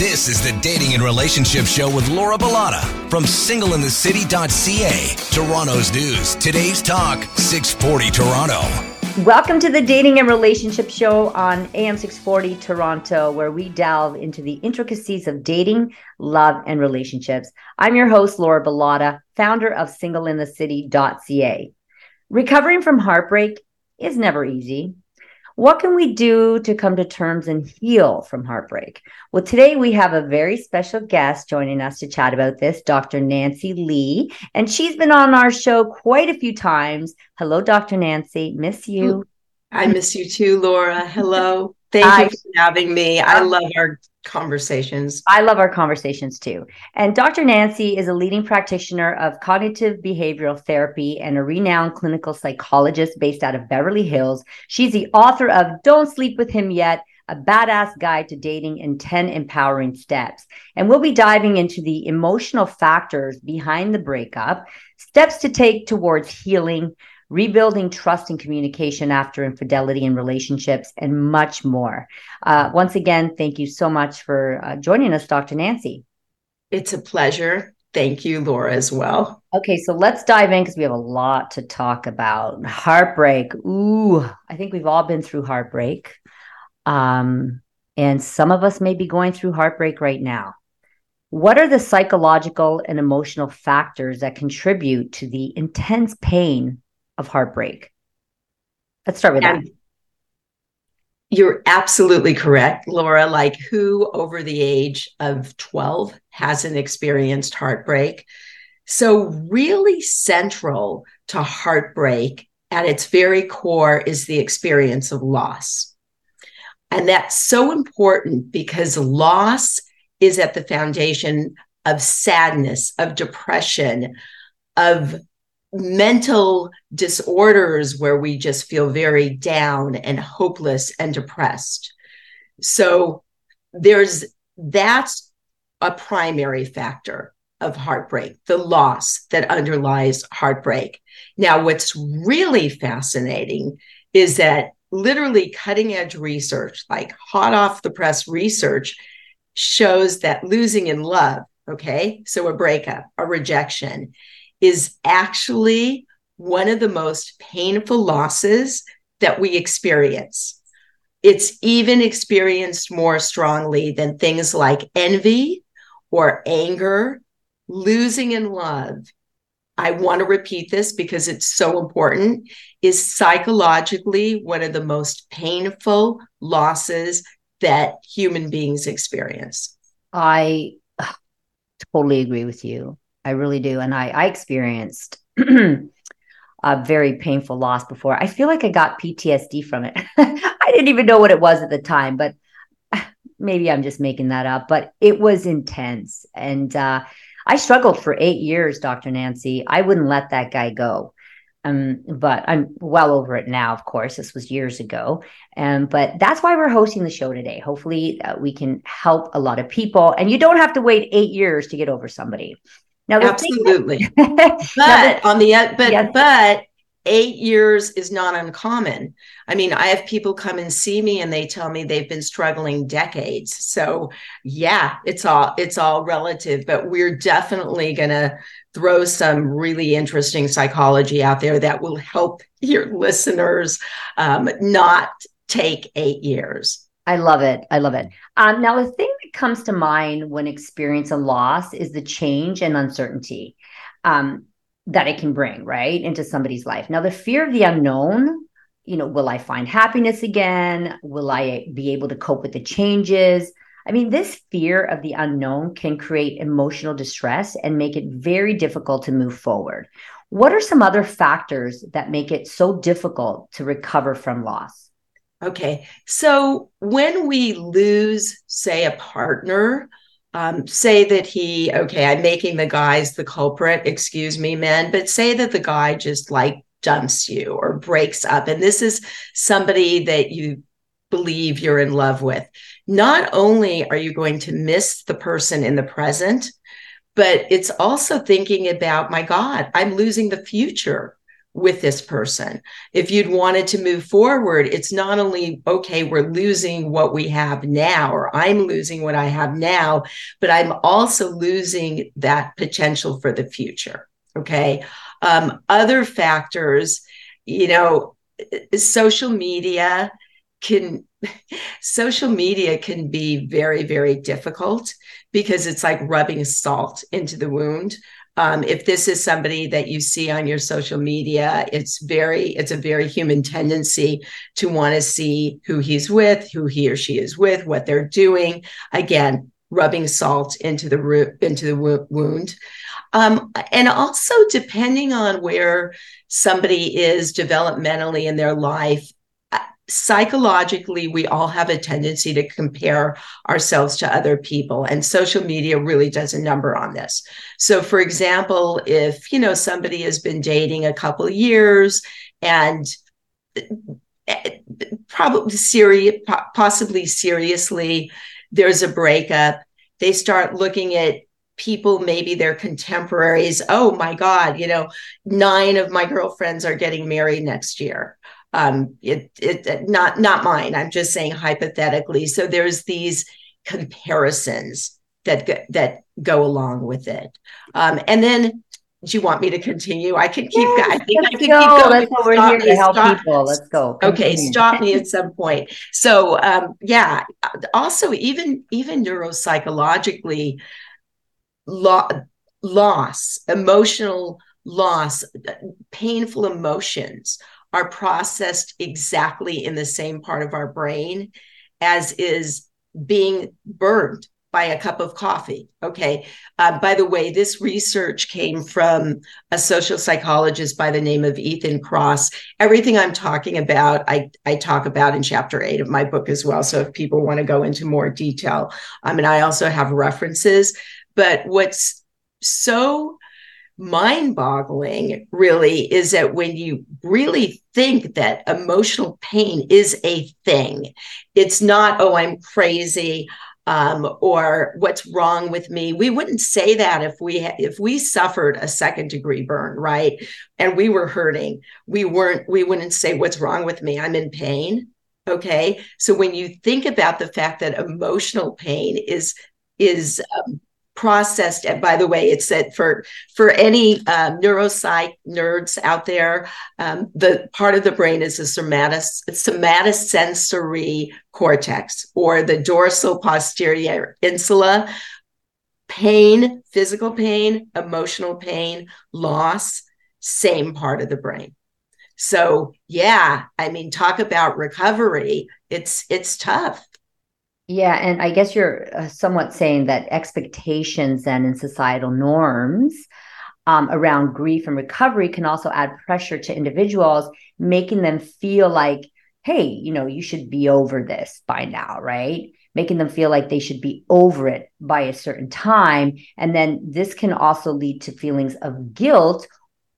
This is the Dating and Relationship Show with Laura Bilotta from singleinthecity.ca. Toronto's news, today's talk, 640 Toronto. Welcome to the Dating and Relationship Show on AM 640 Toronto, where we delve into the intricacies of dating, love, and relationships. I'm your host, Laura Bilotta, founder of singleinthecity.ca. Recovering from heartbreak is never easy. What can we do to come to terms and heal from heartbreak? Well, today we have a very special guest joining us to chat about this, Dr. Nancy Lee. And she's been on our show quite a few times. Hello, Dr. Nancy. Miss you. I miss you too, Laura. Hello. Thank I, you for having me. I love our conversations. I love our conversations too. And Dr. Nancy is a leading practitioner of cognitive behavioral therapy and a renowned clinical psychologist based out of Beverly Hills. She's the author of Don't Sleep with Him Yet. A badass guide to dating in 10 empowering steps. And we'll be diving into the emotional factors behind the breakup, steps to take towards healing, rebuilding trust and communication after infidelity in relationships, and much more. Uh, once again, thank you so much for uh, joining us, Dr. Nancy. It's a pleasure. Thank you, Laura, as well. Okay, so let's dive in because we have a lot to talk about. Heartbreak. Ooh, I think we've all been through heartbreak. Um, and some of us may be going through heartbreak right now. What are the psychological and emotional factors that contribute to the intense pain of heartbreak? Let's start with that. You're absolutely correct, Laura. Like, who over the age of 12 hasn't experienced heartbreak? So, really central to heartbreak at its very core is the experience of loss. And that's so important because loss is at the foundation of sadness, of depression, of mental disorders where we just feel very down and hopeless and depressed. So there's that's a primary factor of heartbreak, the loss that underlies heartbreak. Now, what's really fascinating is that literally cutting edge research, like hot off the press research, shows that losing in love, okay, so a breakup, a rejection, is actually one of the most painful losses that we experience. It's even experienced more strongly than things like envy or anger, losing in love. I want to repeat this because it's so important, is psychologically one of the most painful losses that human beings experience. I totally agree with you. I really do. And I, I experienced a very painful loss before. I feel like I got PTSD from it. I didn't even know what it was at the time, but maybe I'm just making that up. But it was intense. And uh, I struggled for eight years, Dr. Nancy. I wouldn't let that guy go. Um, but I'm well over it now, of course. This was years ago. Um, but that's why we're hosting the show today. Hopefully, uh, we can help a lot of people. And you don't have to wait eight years to get over somebody. Now, absolutely. but on the but yes. but eight years is not uncommon. I mean, I have people come and see me and they tell me they've been struggling decades. So yeah, it's all it's all relative, but we're definitely gonna throw some really interesting psychology out there that will help your listeners um, not take eight years. I love it. I love it. Um, now, the thing that comes to mind when experiencing loss is the change and uncertainty um, that it can bring, right, into somebody's life. Now, the fear of the unknown, you know, will I find happiness again? Will I be able to cope with the changes? I mean, this fear of the unknown can create emotional distress and make it very difficult to move forward. What are some other factors that make it so difficult to recover from loss? Okay. So when we lose, say, a partner, um, say that he, okay, I'm making the guys the culprit, excuse me, men, but say that the guy just like dumps you or breaks up. And this is somebody that you believe you're in love with. Not only are you going to miss the person in the present, but it's also thinking about, my God, I'm losing the future with this person. If you'd wanted to move forward, it's not only, okay, we're losing what we have now, or I'm losing what I have now, but I'm also losing that potential for the future. Okay. Um, other factors, you know, social media can social media can be very very difficult because it's like rubbing salt into the wound um, if this is somebody that you see on your social media it's very it's a very human tendency to want to see who he's with who he or she is with what they're doing. Again rubbing salt into the root into the wound. Um, and also depending on where somebody is developmentally in their life psychologically, we all have a tendency to compare ourselves to other people, and social media really does a number on this. So, for example, if you know somebody has been dating a couple years and eh, probably serious, possibly seriously, there's a breakup. They start looking at people, maybe their contemporaries. Oh my God, you know, nine of my girlfriends are getting married next year um, it, it not not mine. I'm just saying hypothetically. So there's these comparisons that go, that go along with it, um, and then. Do you want me to continue? I can keep. Yes, I think I can go. keep going. That's what we're here to help stop, people. Let's go. Continue. Okay, stop me at some point. So, um, yeah. Also, even even neuropsychologically, lo- loss, emotional loss, painful emotions are processed exactly in the same part of our brain as is being burned by a cup of coffee. Okay. Uh, by the way, this research came from a social psychologist by the name of Ethan Kross. Everything I'm talking about, I, I talk about in chapter eight of my book as well. So if people want to go into more detail, I mean, I also have references. But what's so mind boggling, really, is that when you really think that emotional pain is a thing, it's not, oh, I'm crazy. Um, or what's wrong with me. We wouldn't say that if we if we suffered a second degree burn right? And we were hurting. We weren't we wouldn't say what's wrong with me? I'm in pain. Okay? So when you think about the fact that emotional pain is is um, processed and by the way it's that for for any um, neuropsych nerds out there um, the part of the brain is the somatis, somatosensory cortex or the dorsal posterior insula. Pain physical pain emotional pain loss same part of the brain. So yeah i mean talk about recovery. It's it's tough yeah, and I guess you're uh, somewhat saying that expectations and in societal norms um, around grief and recovery can also add pressure to individuals, making them feel like, hey, you know, you should be over this by now, right? Making them feel like they should be over it by a certain time. And then this can also lead to feelings of guilt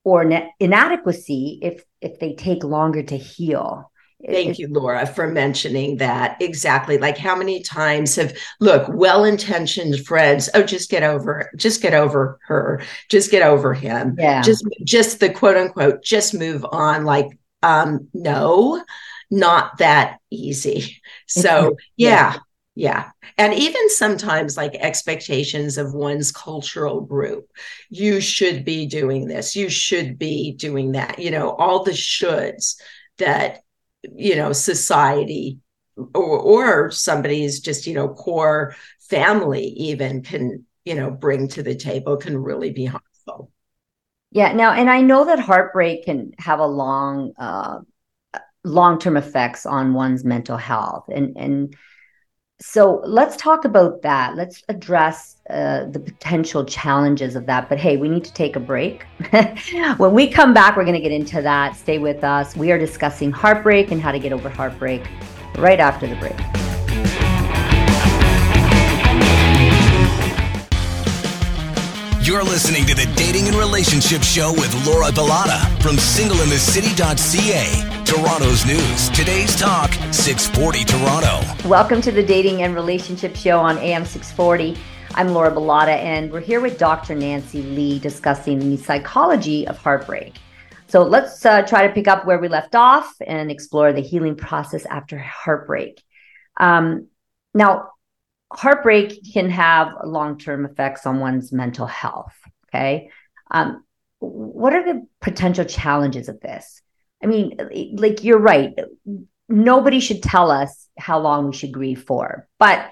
or inadequacy if if they take longer to heal Thank you, Laura, for mentioning that. Exactly. Like how many times have look, well-intentioned friends, oh, just get over, just get over her, just get over him. Yeah. Just just the quote unquote, just move on. Like, um, no, not that easy. So yeah. Yeah. And even sometimes, like expectations of one's cultural group, you should be doing this, you should be doing that, you know, all the shoulds that you know society or or somebody's just you know core family even can you know bring to the table can really be harmful. Yeah now and i know that heartbreak can have a long uh long-term effects on one's mental health. And and so let's talk about that. Let's address uh, the potential challenges of that. But hey, we need to take a break. when we come back, we're going to get into that. Stay with us. We are discussing heartbreak and how to get over heartbreak right after the break. You're listening to the Dating and Relationship Show with Laura Bilotta from singleinthecity.ca. Toronto's news. Today's talk, 640 Toronto. Welcome to the Dating and Relationship Show on AM 640. I'm Laura Bilotta, and we're here with Dr. Nancy Lee discussing the psychology of heartbreak. So let's uh, try to pick up where we left off and explore the healing process after heartbreak. Um, now, heartbreak can have long term effects on one's mental health. Okay. Um, what are the potential challenges of this? I mean, like you're right. Nobody should tell us how long we should grieve for, but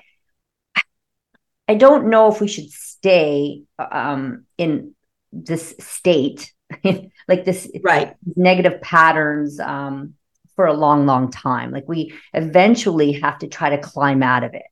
I don't know if we should stay um, in this state, like this right negative patterns um, for a long, long time. Like we eventually have to try to climb out of it.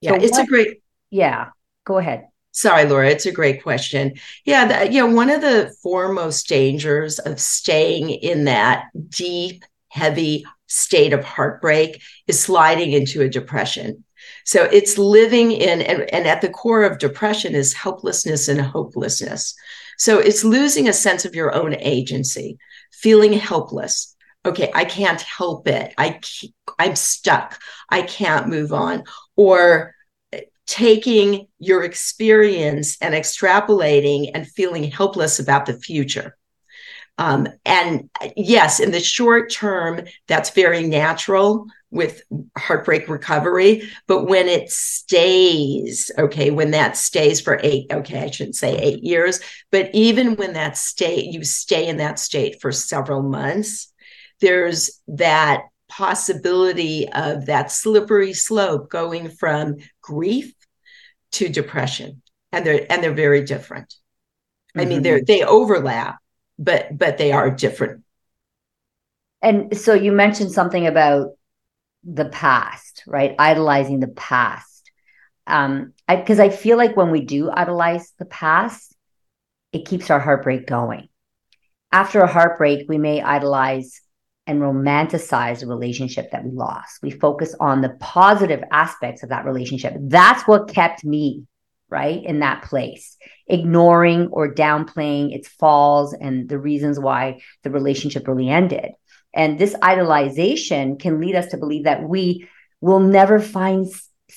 Yeah, so it's what, a great. Yeah, go ahead. Sorry, Laura, it's a great question. Yeah, the, you know, one of the foremost dangers of staying in that deep, heavy state of heartbreak is sliding into a depression. So it's living in, and, and at the core of depression is helplessness and hopelessness. So it's losing a sense of your own agency, feeling helpless. Okay, I can't help it. I I'm stuck. I can't move on. Or taking your experience and extrapolating and feeling helpless about the future. Um, and yes, in the short term, that's very natural with heartbreak recovery. But when it stays, okay, when that stays for eight, okay, I shouldn't say eight years, but even when that state, you stay in that state for several months, there's that possibility of that slippery slope going from grief to depression and they're and they're very different mm-hmm. i mean they're mm-hmm. they overlap but but they are different and so you mentioned something about the past right idolizing the past um i because i feel like when we do idolize the past it keeps our heartbreak going after a heartbreak we may idolize and romanticize the relationship that we lost. We focus on the positive aspects of that relationship. That's what kept me right in that place, ignoring or downplaying its falls and the reasons why the relationship really ended. And this idolization can lead us to believe that we will never find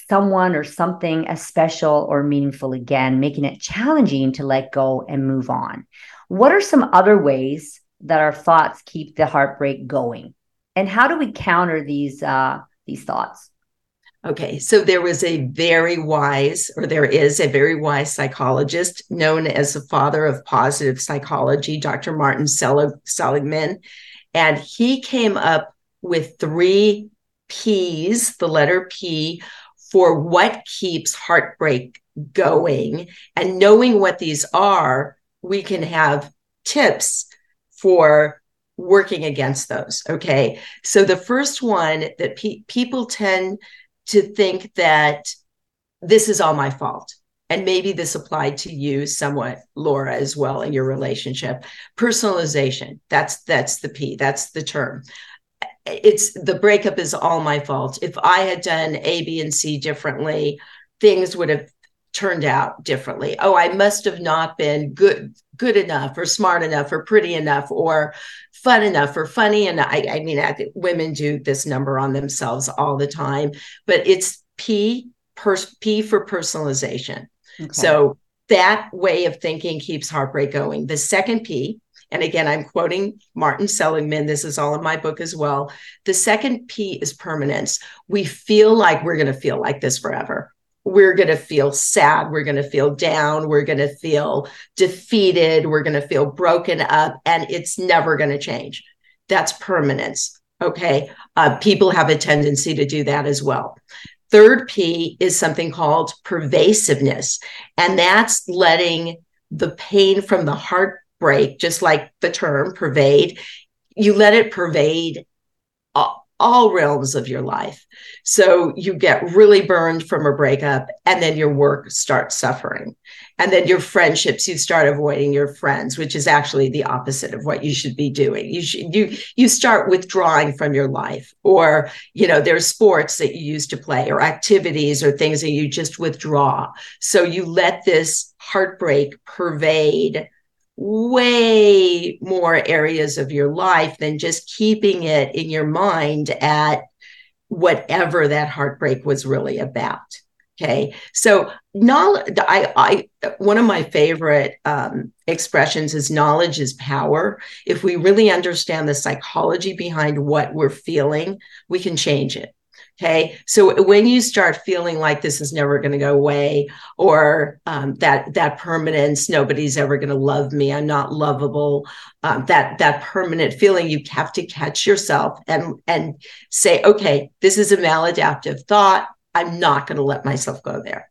someone or something as special or meaningful again, making it challenging to let go and move on. What are some other ways that our thoughts keep the heartbreak going? And how do we counter these uh, these thoughts? Okay so there was a very wise or there is a very wise psychologist known as the father of positive psychology dr martin seligman. And he came up with three p's the letter p for what keeps heartbreak going. And knowing what these are we can have tips for working against those. Okay. So the first one that pe- people tend to think that this is all my fault. And maybe this applied to you somewhat, Laura, as well in your relationship. Personalization. That's that's the P. That's the term. It's the breakup is all my fault. If I had done A, B, and C differently, things would have turned out differently. Oh, I must have not been good good enough or smart enough or pretty enough or fun enough or funny and I, I mean I women do this number on themselves all the time, but it's P pers- P for personalization. Okay. So that way of thinking keeps heartbreak going. The second P and again, I'm quoting Martin Seligman. This is all in my book as well. The second P is permanence. We feel like we're going to feel like this forever we're going to feel sad. We're going to feel down. We're going to feel defeated. We're going to feel broken up, and it's never going to change. That's permanence. Okay. Uh, people have a tendency to do that as well. Third P is something called pervasiveness, and that's letting the pain from the heartbreak, just like the term pervade, you let it pervade realms of your life. So you get really burned from a breakup, and then your work starts suffering. And then your friendships, you start avoiding your friends, which is actually the opposite of what you should be doing. You should you you start withdrawing from your life, or you know, there's sports that you used to play, or activities, or things that you just withdraw. So you let this heartbreak pervade way more areas of your life than just keeping it in your mind at whatever that heartbreak was really about. Okay. So knowledge, I, I, one of my favorite um, expressions is knowledge is power. If we really understand the psychology behind what we're feeling, we can change it. Okay. So when you start feeling like this is never going to go away or um, that, that permanence, nobody's ever going to love me. I'm not lovable. Um, that, that permanent feeling, you have to catch yourself and, and say, okay, this is a maladaptive thought. I'm not going to let myself go there.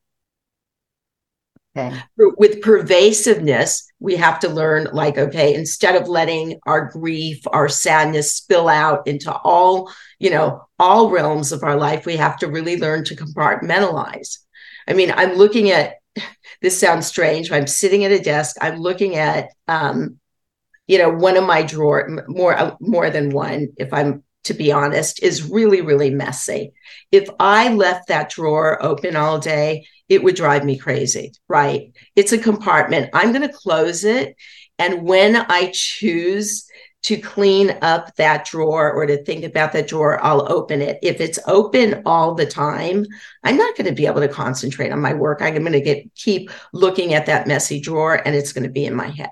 Okay. With pervasiveness, we have to learn like, okay, instead of letting our grief, our sadness spill out into all, you know, all realms of our life, we have to really learn to compartmentalize. I mean, I'm looking at this sounds strange. I'm sitting at a desk, I'm looking at um, you know, one of my drawer more more than one, if I'm to be honest, is really, really messy. If I left that drawer open all day, it would drive me crazy, right? It's a compartment. I'm going to close it. And when I choose to clean up that drawer or to think about that drawer, I'll open it. If it's open all the time, I'm not going to be able to concentrate on my work. I'm going to get keep looking at that messy drawer and it's going to be in my head.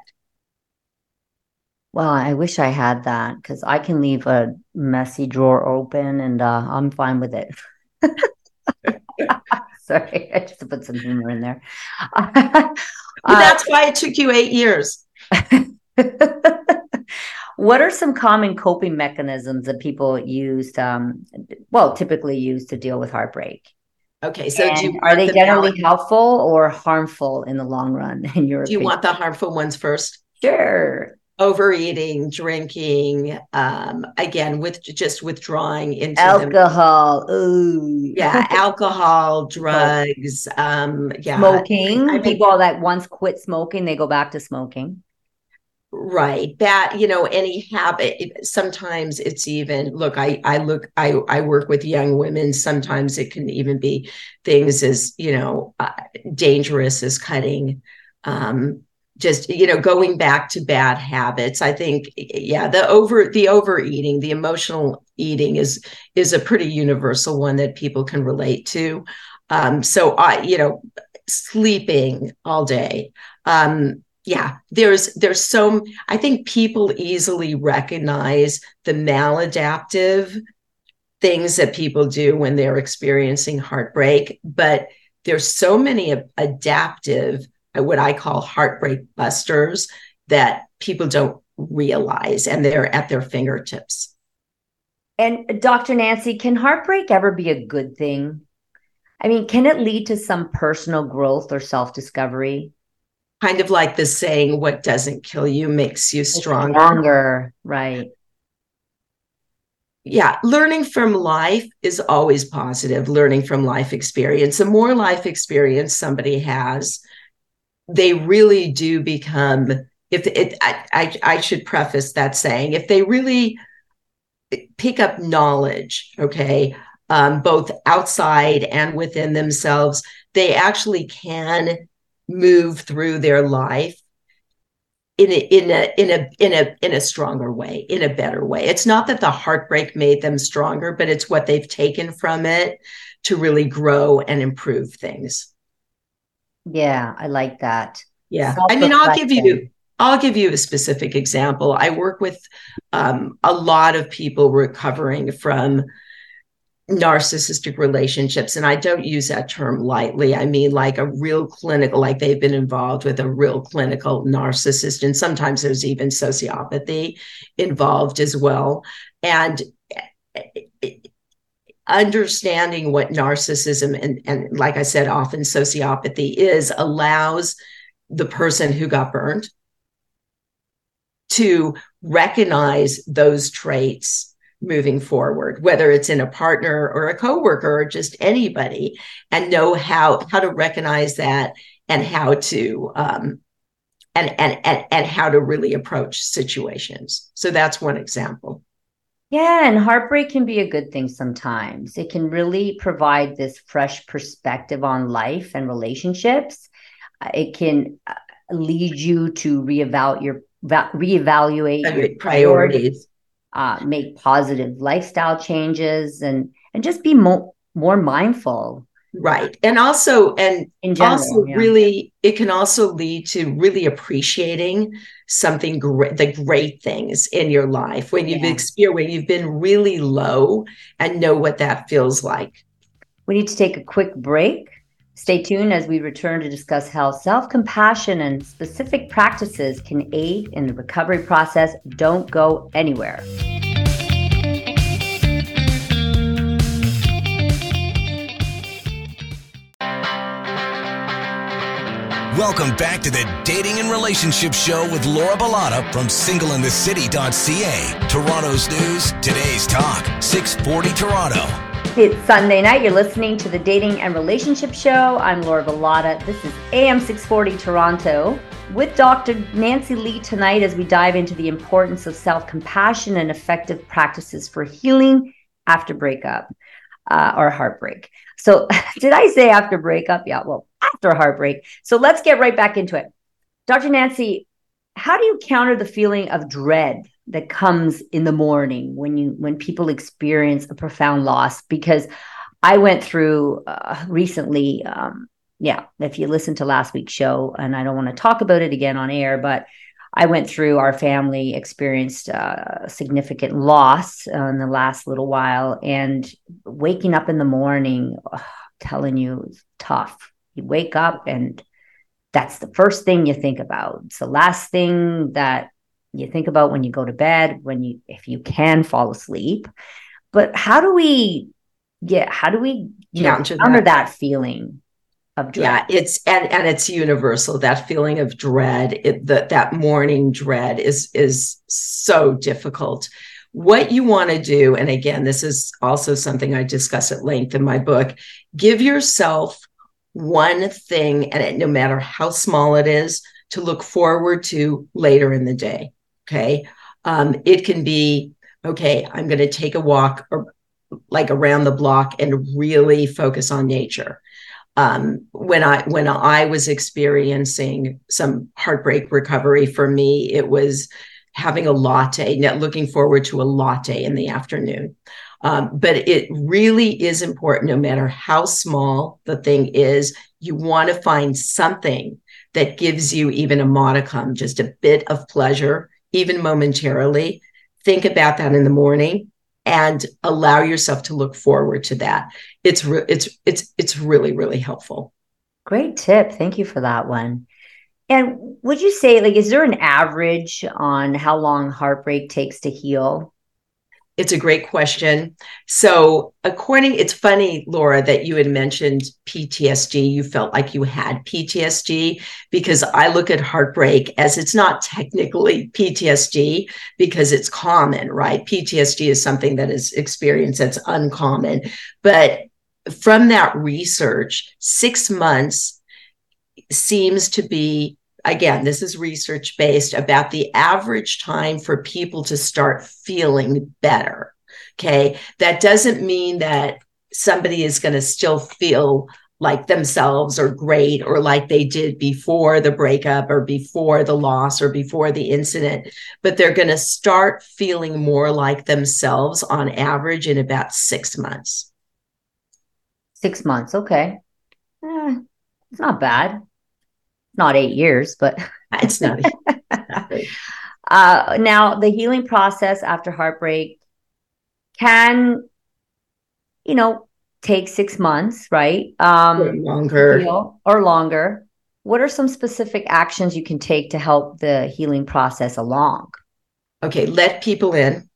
Well, I wish I had that because I can leave a messy drawer open and uh, I'm fine with it. Sorry, I just put some humor in there. uh, that's why it took you eight years. what are some common coping mechanisms that people use, um, well, typically use to deal with heartbreak? Okay, so are they the generally helpful or harmful in the long run? In your, do you opinion? want the harmful ones first? Sure overeating, drinking, um, again with just withdrawing into alcohol. Ooh. Yeah, alcohol, drugs, um, yeah, smoking. I mean, People that once quit smoking, they go back to smoking. Right. That, you know, any habit, sometimes it's even, look, I, I look, I, I work with young women. Sometimes it can even be things as, you know, uh, dangerous as cutting, um, just you know going back to bad habits i think yeah the over the overeating the emotional eating is is a pretty universal one that people can relate to. Um so i you know sleeping all day um yeah there's there's so i think people easily recognize the maladaptive things that people do when they're experiencing heartbreak but there's so many adaptive Uh, what I call heartbreak busters that people don't realize and they're at their fingertips. And uh, Dr. Nancy, can heartbreak ever be a good thing? I mean, can it lead to some personal growth or self discovery? Kind of like the saying, what doesn't kill you makes you stronger. Stronger, right. Yeah, learning from life is always positive, learning from life experience. The more life experience somebody has, they really do become if it I, I, I should preface that saying if they really pick up knowledge okay um, both outside and within themselves they actually can move through their life in a, in a in a in a in a stronger way in a better way. It's not that the heartbreak made them stronger but it's what they've taken from it to really grow and improve things yeah, I like that. Yeah. I mean, I'll give you I'll give you a specific example. I work with um, a lot of people recovering from narcissistic relationships and i don't use that term lightly i mean like a real clinical like they've been involved with a real clinical narcissist and sometimes there's even sociopathy involved as well and understanding what narcissism and, and like I said, often sociopathy is allows the person who got burned to recognize those traits moving forward whether it's in a partner or a coworker or just anybody and know how how to recognize that and how to um, and, and and and how to really approach situations. So that's one example yeah, and heartbreak can be a good thing sometimes. It can really provide this fresh perspective on life and relationships. Uh, it can uh, lead you to reevaluate your reevaluate your priorities, uh, make positive lifestyle changes, and and just be more more mindful. right and also and general, also yeah. really it can also lead to really appreciating something great the great things in your life when you've Yeah. experienced when you've been really low and know what that feels like We need to take a quick break. Stay tuned as we return to discuss how self compassion and specific practices can aid in the recovery process. Don't go anywhere. Welcome back to the Dating and Relationship Show with Laura Bilotta from singleinthecity.ca. Toronto's news, today's talk, 640 Toronto. It's Sunday night. You're listening to the Dating and Relationship Show. I'm Laura Bilotta. This is AM 640 Toronto with Dr. Nancy Lee tonight as we dive into the importance of self compassion and effective practices for healing after breakup uh, or heartbreak. So, did I say after breakup? Yeah, well, after heartbreak. So, let's get right back into it. Dr. Nancy, how do you counter the feeling of dread that comes in the morning when you when people experience a profound loss because i went through uh, recently um, yeah if you listen to last week's show and i don't want to talk about it again on air but i went through our family experienced uh, significant loss uh, in the last little while and waking up in the morning telling you tough you wake up and that's the first thing you think about. It's the last thing that you think about when you go to bed when you if you can fall asleep. But how do we yeah how do we you know, Counter counter that. that feeling of dread? Yeah it's and and it's universal. That feeling of dread it, that that morning dread is is so difficult. What you want to do and again this is also something i discuss at length in my book give yourself one thing and it, no matter how small it is to look forward to later in the day okay um, it can be okay i'm going to take a walk or like around the block and really focus on nature um, when I when I was experiencing some heartbreak recovery for me, it was having a latte, looking forward to a latte in the afternoon. Um, but it really is important, no matter how small the thing is, you want to find something that gives you even a modicum, just a bit of pleasure, even momentarily. Think about that in the morning and allow yourself to look forward to that. It's re- it's it's it's really really helpful. great tip thank you for that one and would you say like is there an average on how long heartbreak takes to heal It's a great question. So, according, it's funny, Laura, that you had mentioned PTSD. You felt like you had PTSD because I look at heartbreak as it's not technically PTSD because it's common, right? PTSD is something that is experienced that's uncommon. But from that research, six months seems to be again, this is research based about the average time for people to start feeling better. Okay. That doesn't mean that somebody is going to still feel like themselves or great or like they did before the breakup or before the loss or before the incident, but they're going to start feeling more like themselves on average in about six months. six months okay Eh, it's not bad not eight years but It's not. Uh, now, the healing process after heartbreak can, you know, take six months, right? Um, longer. heal or longer. What are some specific actions you can take to help the healing process along? okay, let people in.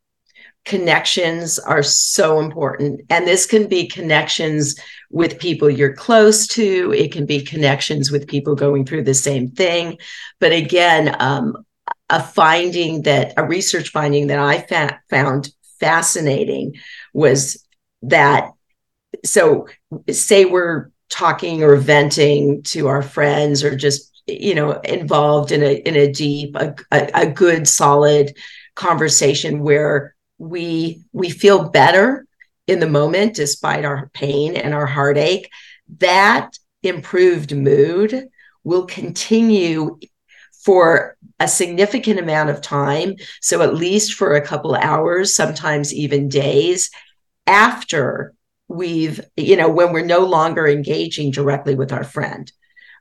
Connections are so important. And this can be connections with people you're close to, it can be connections with people going through the same thing. But again, um, a finding that a research finding that I fa- found fascinating was that so say we're talking or venting to our friends or just you know involved in a in a deep a, a, a good solid conversation where we we feel better in the moment despite our pain and our heartache that improved mood will continue for a significant amount of time so at least for a couple hours sometimes even days after we've, you know, when we're no longer engaging directly with our friend.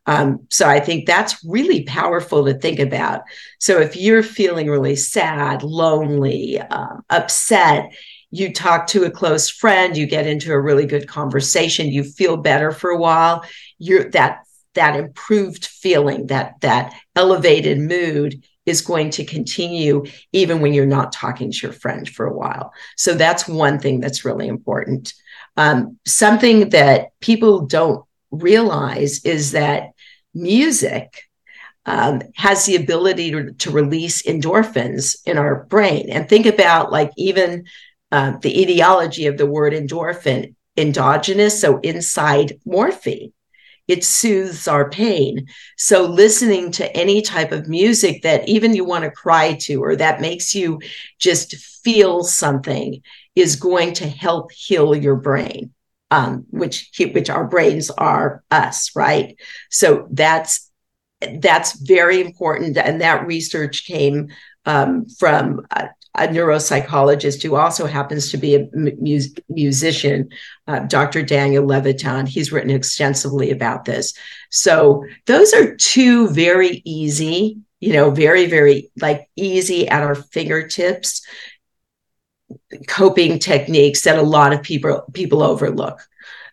Um, so I think that's really powerful to think about. So if you're feeling really sad, lonely, um, upset, you talk to a close friend, you get into a really good conversation, you feel better for a while. You're that that improved feeling, that that elevated mood is going to continue even when you're not talking to your friend for a while. So that's one thing that's really important. Um, something that people don't realize is that music um, has the ability to, to, release endorphins in our brain. And think about like even uh, the etiology of the word endorphin, endogenous, so inside morphine. It soothes our pain. So, listening to any type of music that even you want to cry to or that makes you just feel something is going to help heal your brain um, which which our brains are us, right? So that's that's very important, and that research came um, from a, a, neuropsychologist who also happens to be a mu- musician, uh, Dr. Daniel Levitin. He's written extensively about this. So those are two very easy, you know, very very like easy at our fingertips coping techniques that a lot of people people overlook.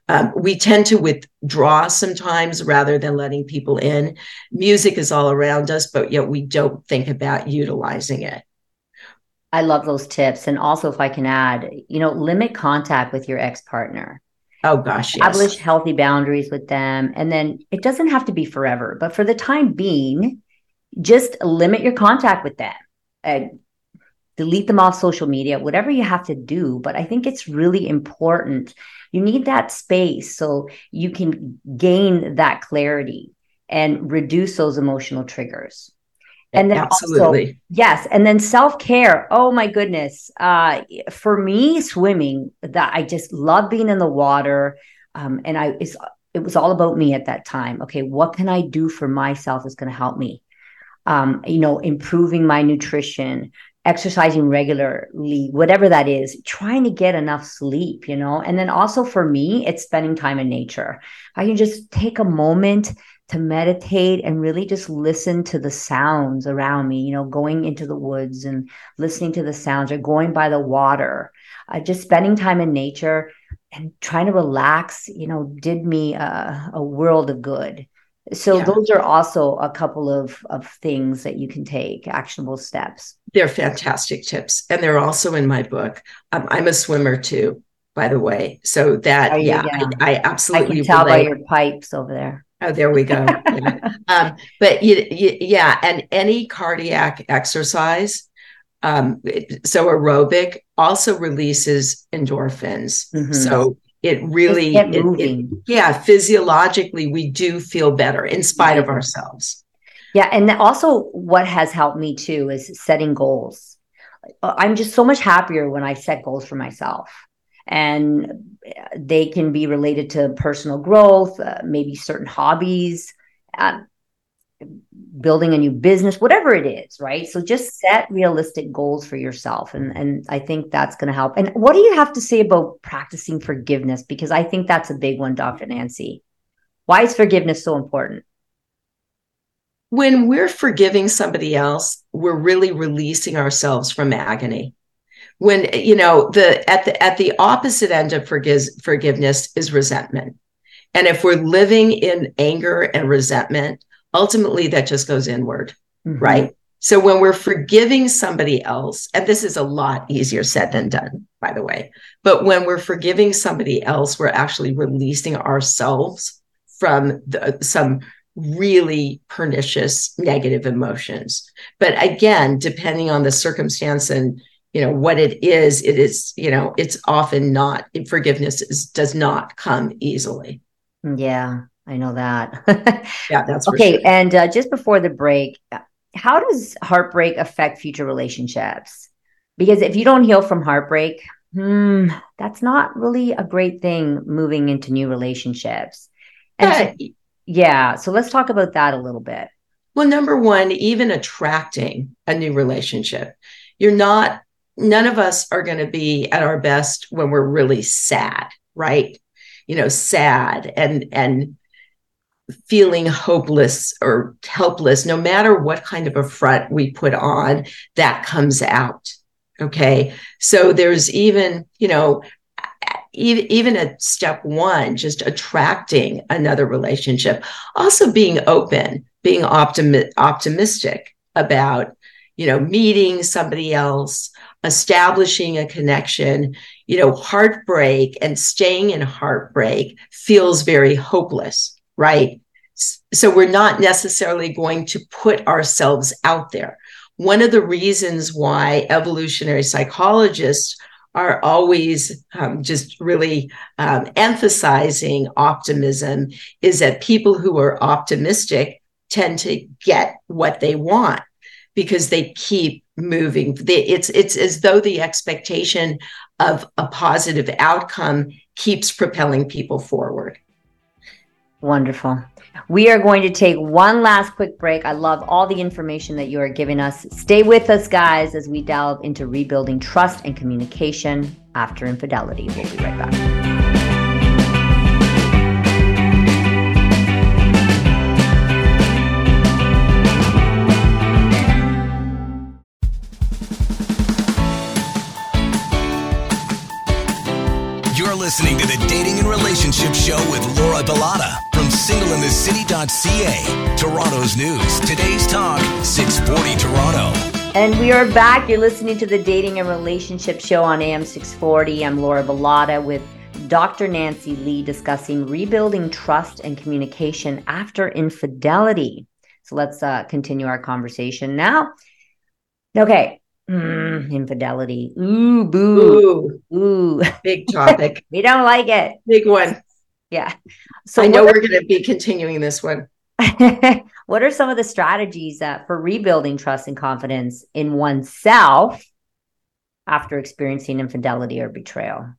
Um, we tend to withdraw sometimes rather than letting people in. Music is all around us, but yet we don't think about utilizing it. I love those tips. And also, if I can add, you know, limit contact with your ex partner. Oh, gosh. Yes. Establish healthy boundaries with them. And then it doesn't have to be forever, but for the time being, just limit your contact with them. And delete them off social media, whatever you have to do. But I think it's really important. You need that space so you can gain that clarity and reduce those emotional triggers. And then absolutely also, yes, and then self care. Oh my goodness, uh, for me, swimming. That I just love being in the water, um, and I it was all about me at that time. Okay, what can I do for myself that's going to help me? Um, you know, improving my nutrition, exercising regularly, whatever that is, trying to get enough sleep, you know. And then also for me, it's spending time in nature. I can just take a moment to meditate and really just listen to the sounds around me, you know, going into the woods and listening to the sounds or going by the water, uh, just spending time in nature and trying to relax, you know, did me a, a world of good. So yeah. those are also a couple of, of things that you can take, actionable steps. They're fantastic tips. And they're also in my book. Um, I'm a swimmer too, by the way. So that, yeah, yeah. I, I, absolutely I can tell relate. by your pipes over there. Oh, there we go. yeah. um, but you, you, yeah, and any cardiac exercise, um, so aerobic also releases endorphins. Mm-hmm. So it really it, it, yeah physiologically we do feel better in spite of ourselves. Yeah and also what has helped me too is setting goals. I'm just so much happier when i set goals for myself. And they can be related to personal growth uh, maybe certain hobbies. Uh, building a new business, whatever it is, right? So just set realistic goals for yourself. And, and I think that's going to help. And what do you have to say about practicing forgiveness? Because I think that's a big one, Dr. Nancy. Why is forgiveness so important? When we're forgiving somebody else, we're really releasing ourselves from agony. When you know the at the at the opposite end of forgives, forgiveness is resentment. And if we're living in anger and resentment, ultimately that just goes inward, mm-hmm. right? So when we're forgiving somebody else, and this is a lot easier said than done, by the way, but when we're forgiving somebody else, we're actually releasing ourselves from the, some really pernicious negative emotions. But again, depending on the circumstance and you know what it is, it is you know it's often not forgiveness is, does not come easily. Yeah, I know that. yeah, that's okay. Sure. And uh, just before the break, how does heartbreak affect future relationships? Because if you don't heal from heartbreak, hmm, that's not really a great thing moving into new relationships. And so, yeah, so let's talk about that a little bit. Well, number one, even attracting a new relationship, you're not, none of us are going to be at our best when we're really sad right? You know, sad and and feeling hopeless or helpless, no matter what kind of a front we put on, that comes out. Okay. So there's even, you know, even at step one, just attracting another relationship, also being open, being optimi- optimistic about, you know, meeting somebody else, establishing a connection, you know, heartbreak and staying in heartbreak feels very hopeless, right? So we're not necessarily going to put ourselves out there. One of the reasons why evolutionary psychologists are always um, just really um, emphasizing optimism is that people who are optimistic tend to get what they want because they keep moving. it's it's as though the expectation of a positive outcome keeps propelling people forward. Wonderful. We are going to take one last quick break. I love all the information that you are giving us. Stay with us, guys, as we delve into rebuilding trust and communication after infidelity. We'll be right back. Listening to the Dating and Relationship Show with Laura Bilotta from singleinthecity.ca. Toronto's news, today's talk, 640 Toronto. And we are back. You're listening to the Dating and Relationship Show on AM 640. I'm Laura Bilotta with Dr. Nancy Lee discussing rebuilding trust and communication after infidelity. So let's uh, continue our conversation now. Okay, Mm, infidelity. Ooh, boo. Ooh. Ooh. Big topic. we don't like it. Big one. Yeah. So I know we're going to be continuing this one. what are some of the strategies uh, for rebuilding trust and confidence in oneself after experiencing infidelity or betrayal?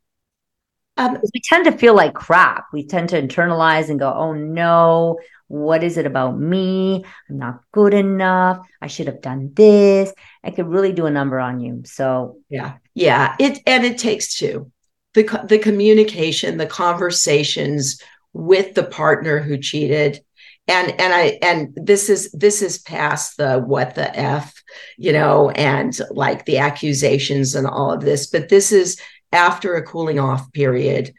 Um, we tend to feel like crap. We tend to internalize and go, oh no, what is it about me? I'm not good enough. I should have done this. I could really do a number on you. So, yeah. Yeah, it and it takes two. The the communication, the conversations with the partner who cheated and and i and this is this is past the what the f you know and like the accusations and all of this but this is after a cooling off period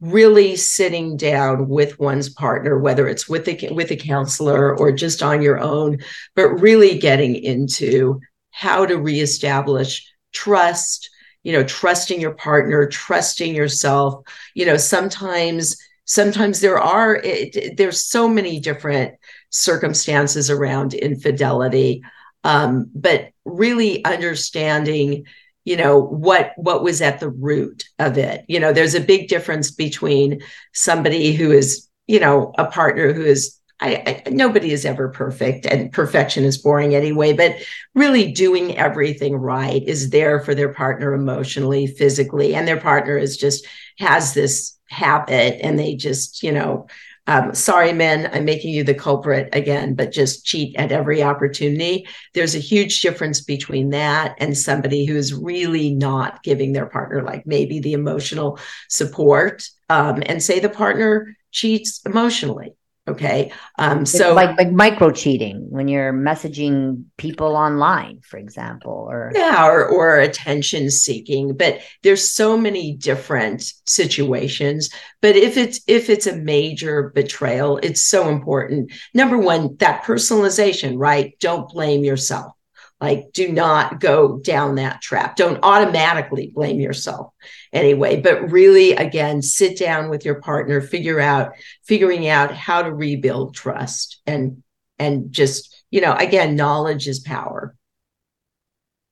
really sitting down with one's partner whether it's with a with a counselor or just on your own but really getting into how to reestablish trust you know trusting your partner trusting yourself. You know sometimes sometimes there are it, there's so many different circumstances around infidelity um, but really understanding you know what what was at the root of it. You know there's a big difference between somebody who is you know a partner who is I, I, nobody is ever perfect and perfection is boring anyway but really doing everything right is there for their partner emotionally physically and their partner is just has this habit and they just you know um, sorry, men, I'm making you the culprit again, but just cheat at every opportunity. There's a huge difference between that and somebody who is really not giving their partner, like maybe the emotional support, um, and say the partner cheats emotionally. Okay. Um, so like like micro cheating when you're messaging people online, for example, or yeah, or or attention seeking. But there's so many different situations. But if it's if it's a major betrayal, it's so important. Number one, that personalization, right? Don't blame yourself. Like, do not go down that trap. Don't automatically blame yourself anyway, but really, again, sit down with your partner, figure out, figuring out how to rebuild trust and, and just, you know, again, knowledge is power.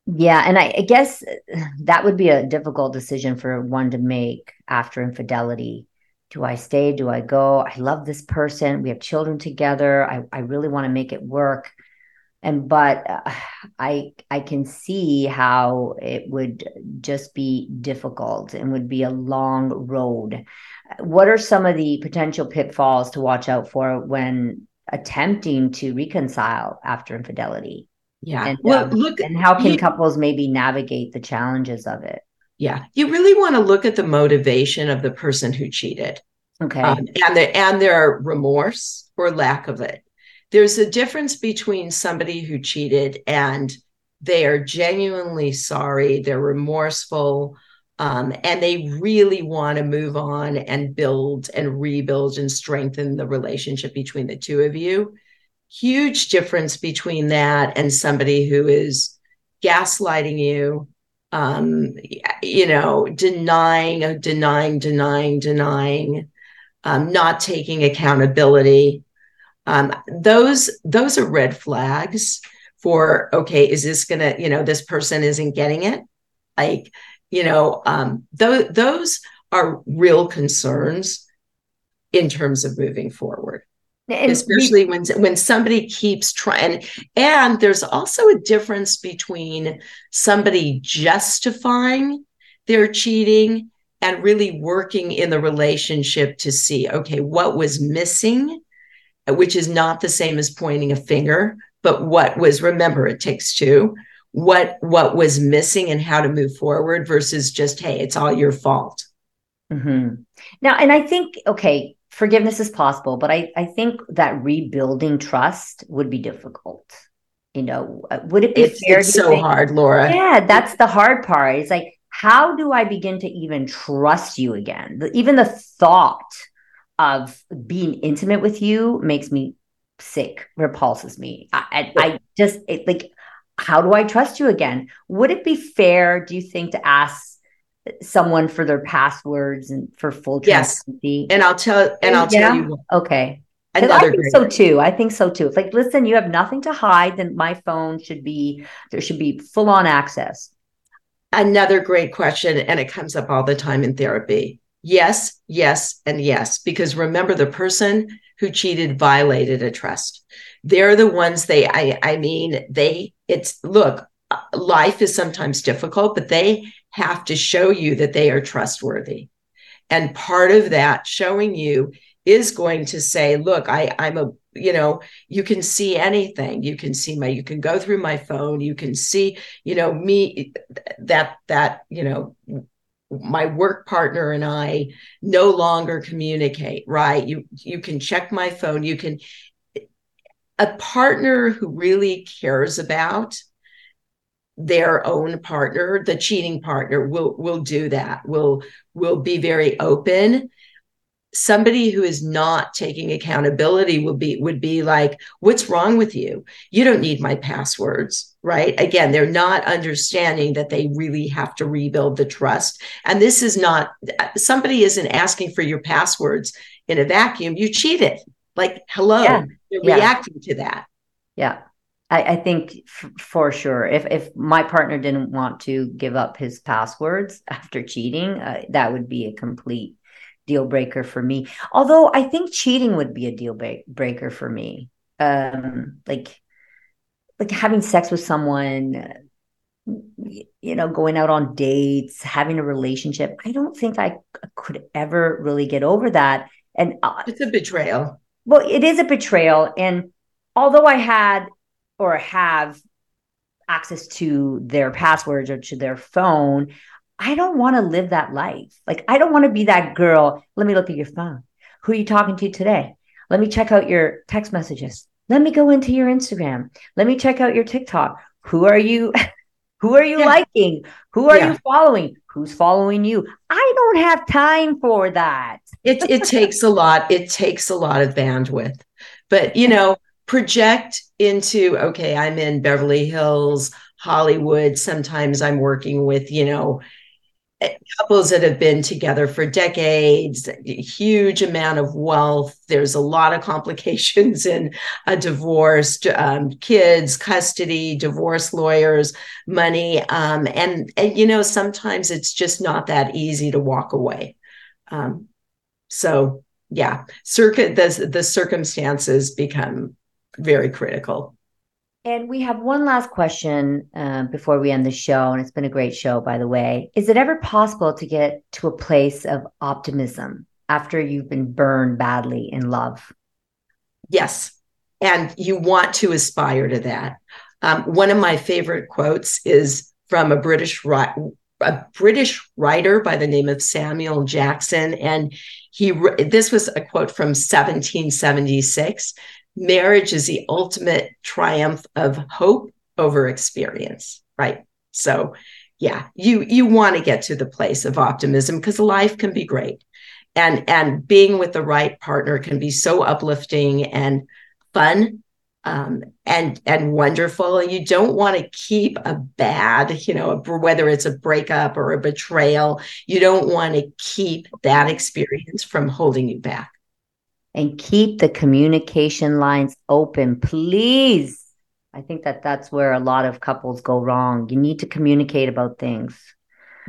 Yeah. And I, I guess that would be a difficult decision for one to make after infidelity do I stay? Do I go? I love this person. We have children together. I, I really want to make it work and but uh, i i can see how it would just be difficult and would be a long road what are some of the potential pitfalls to watch out for when attempting to reconcile after infidelity yeah and, well um, look and how can you, couples maybe navigate the challenges of it Yeah. You really want to look at the motivation of the person who cheated. Okay. Um, and the, and their remorse or lack of it. There's a difference between somebody who cheated and they are genuinely sorry, they're remorseful, um, and they really want to move on and build and rebuild and strengthen the relationship between the two of you. Huge difference between that and somebody who is gaslighting you, um, you know, denying, denying, denying, denying, um, not taking accountability. Um, those those are red flags for okay, is this gonna, you know, this person isn't getting it? Like you know um, th- those are real concerns in terms of moving forward and especially we, when when somebody keeps trying and there's also a difference between somebody justifying their cheating and really working in the relationship to see okay what was missing which is not the same as pointing a finger but what was remember it takes two. What what was missing and how to move forward versus just hey it's all your fault. Mm-hmm. now and i think okay forgiveness is possible but i i think that rebuilding trust would be difficult. You know uh, would it be it's, it's so think, hard laura. Yeah that's the hard part. It's like how do i begin to even trust you again? The, even the thought of being intimate with you makes me sick repulses me i, I, I just it, like how do I trust you again? Would it be fair, do you think, to ask someone for their passwords and for full transparency? Yes. And I'll tell and I'll yeah? tell you okay. I think so too. I think so too. It's like, listen, you have nothing to hide, then my phone should be there should be full on access. Another great question, and it comes up all the time in therapy. Yes, yes, and yes. Because remember, the person who cheated violated a trust. They're the ones they, I, I mean, they, it's, look, life is sometimes difficult, but they have to show you that they are trustworthy. And part of that showing you is going to say, look, I, I'm a, you know, you can see anything. You can see my, you can go through my phone. You can see, you know, me, that, that, you know, my work partner and I no longer communicate, right? You you can check my phone, you can a partner who really cares about their own partner, the cheating partner will will do that. Will will be very open. Somebody who is not taking accountability would be would be like, "What's wrong with you? You don't need my passwords." Right? Again, they're not understanding that they really have to rebuild the trust. And this is not somebody isn't asking for your passwords in a vacuum. You cheated. Like, hello, yeah. you're yeah. reacting to that. Yeah. I, I think f- for sure, if if my partner didn't want to give up his passwords after cheating, uh, that would be a complete deal breaker for me. Although I think cheating would be a deal ba- breaker for me. Um, like like having sex with someone, you know, going out on dates, having a relationship. I don't think I could ever really get over that. And uh, it's a betrayal. Well, it is a betrayal. And although I had or have access to their passwords or to their phone, I don't want to live that life. Like, I don't want to be that girl. Let me look at your phone. Who are you talking to today? Let me check out your text messages. Let me go into your Instagram. Let me check out your TikTok. Who are you? Who are you yeah. liking? Who are yeah. you following? Who's following you? I don't have time for that it it takes a lot. It takes a lot of bandwidth. But you know, project into okay, I'm in Beverly Hills, Hollywood. Sometimes I'm working with, you know, couples that have been together for decades, huge amount of wealth. There's a lot of complications in a divorce, um, kids, custody, divorce lawyers, money, um, and and you know sometimes it's just not that easy to walk away. Um, so yeah, circuit the, the circumstances become very critical. And we have one last question uh, before we end the show, and it's been a great show, by the way. Is it ever possible to get to a place of optimism after you've been burned badly in love? Yes, and you want to aspire to that. Um, one of my favorite quotes is from a British a British writer by the name of Samuel Jackson, and he this was a quote from 1776. Marriage is the ultimate triumph of hope over experience, right? So, yeah, you you want to get to the place of optimism because life can be great, and and being with the right partner can be so uplifting and fun um, and and wonderful. You don't want to keep a bad, you know, whether it's a breakup or a betrayal. You don't want to keep that experience from holding you back. And keep the communication lines open, please. I think that that's where a lot of couples go wrong. You need to communicate about things.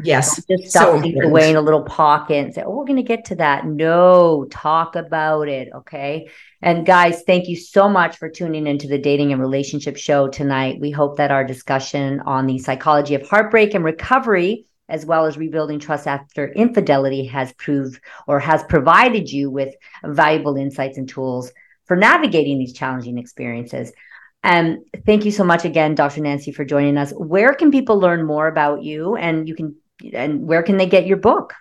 Yes. Don't just stuff so away in a little pocket and say, oh, we're going to get to that. No, talk about it. Okay. And guys, thank you so much for tuning into the Dating and Relationship Show tonight. We hope that our discussion on the psychology of heartbreak and recovery, as well as rebuilding trust after infidelity, has proved or has provided you with valuable insights and tools for navigating these challenging experiences. And um, thank you so much again, Dr. Nancy, for joining us. Where can people learn more about you? And you can and where can they get your book?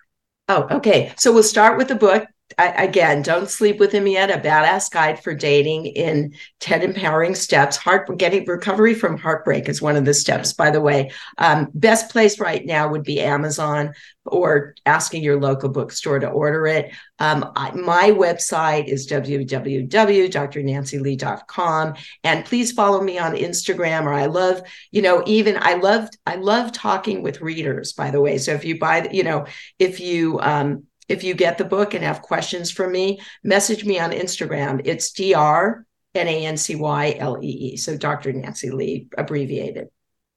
Oh, okay. So we'll start with the book. I, again, don't sleep with him yet. A badass guide for dating in 10 empowering steps. Heart getting recovery from heartbreak is one of the steps, by the way. Um, best place right now would be Amazon or asking your local bookstore to order it. Um, I, my website is www.drnancylee.com. And please follow me on Instagram or I love, you know, even I love, I love talking with readers, by the way. So if you buy, you know, if you, um, if you get the book and have questions for me, message me on Instagram. It's Dr. N A N C Y L E E. So Dr. Nancy Lee, abbreviated.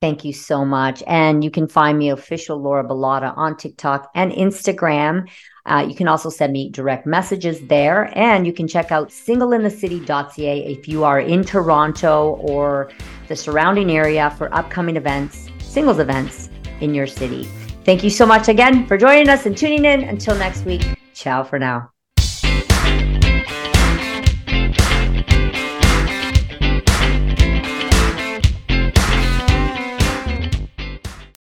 Thank you so much. And you can find me official Laura Bilotta on TikTok and Instagram. Uh, you can also send me direct messages there. And you can check out singleinthecity.ca if you are in Toronto or the surrounding area for upcoming events, singles events in your city. Thank you so much again for joining us and tuning in. Until next week, ciao for now.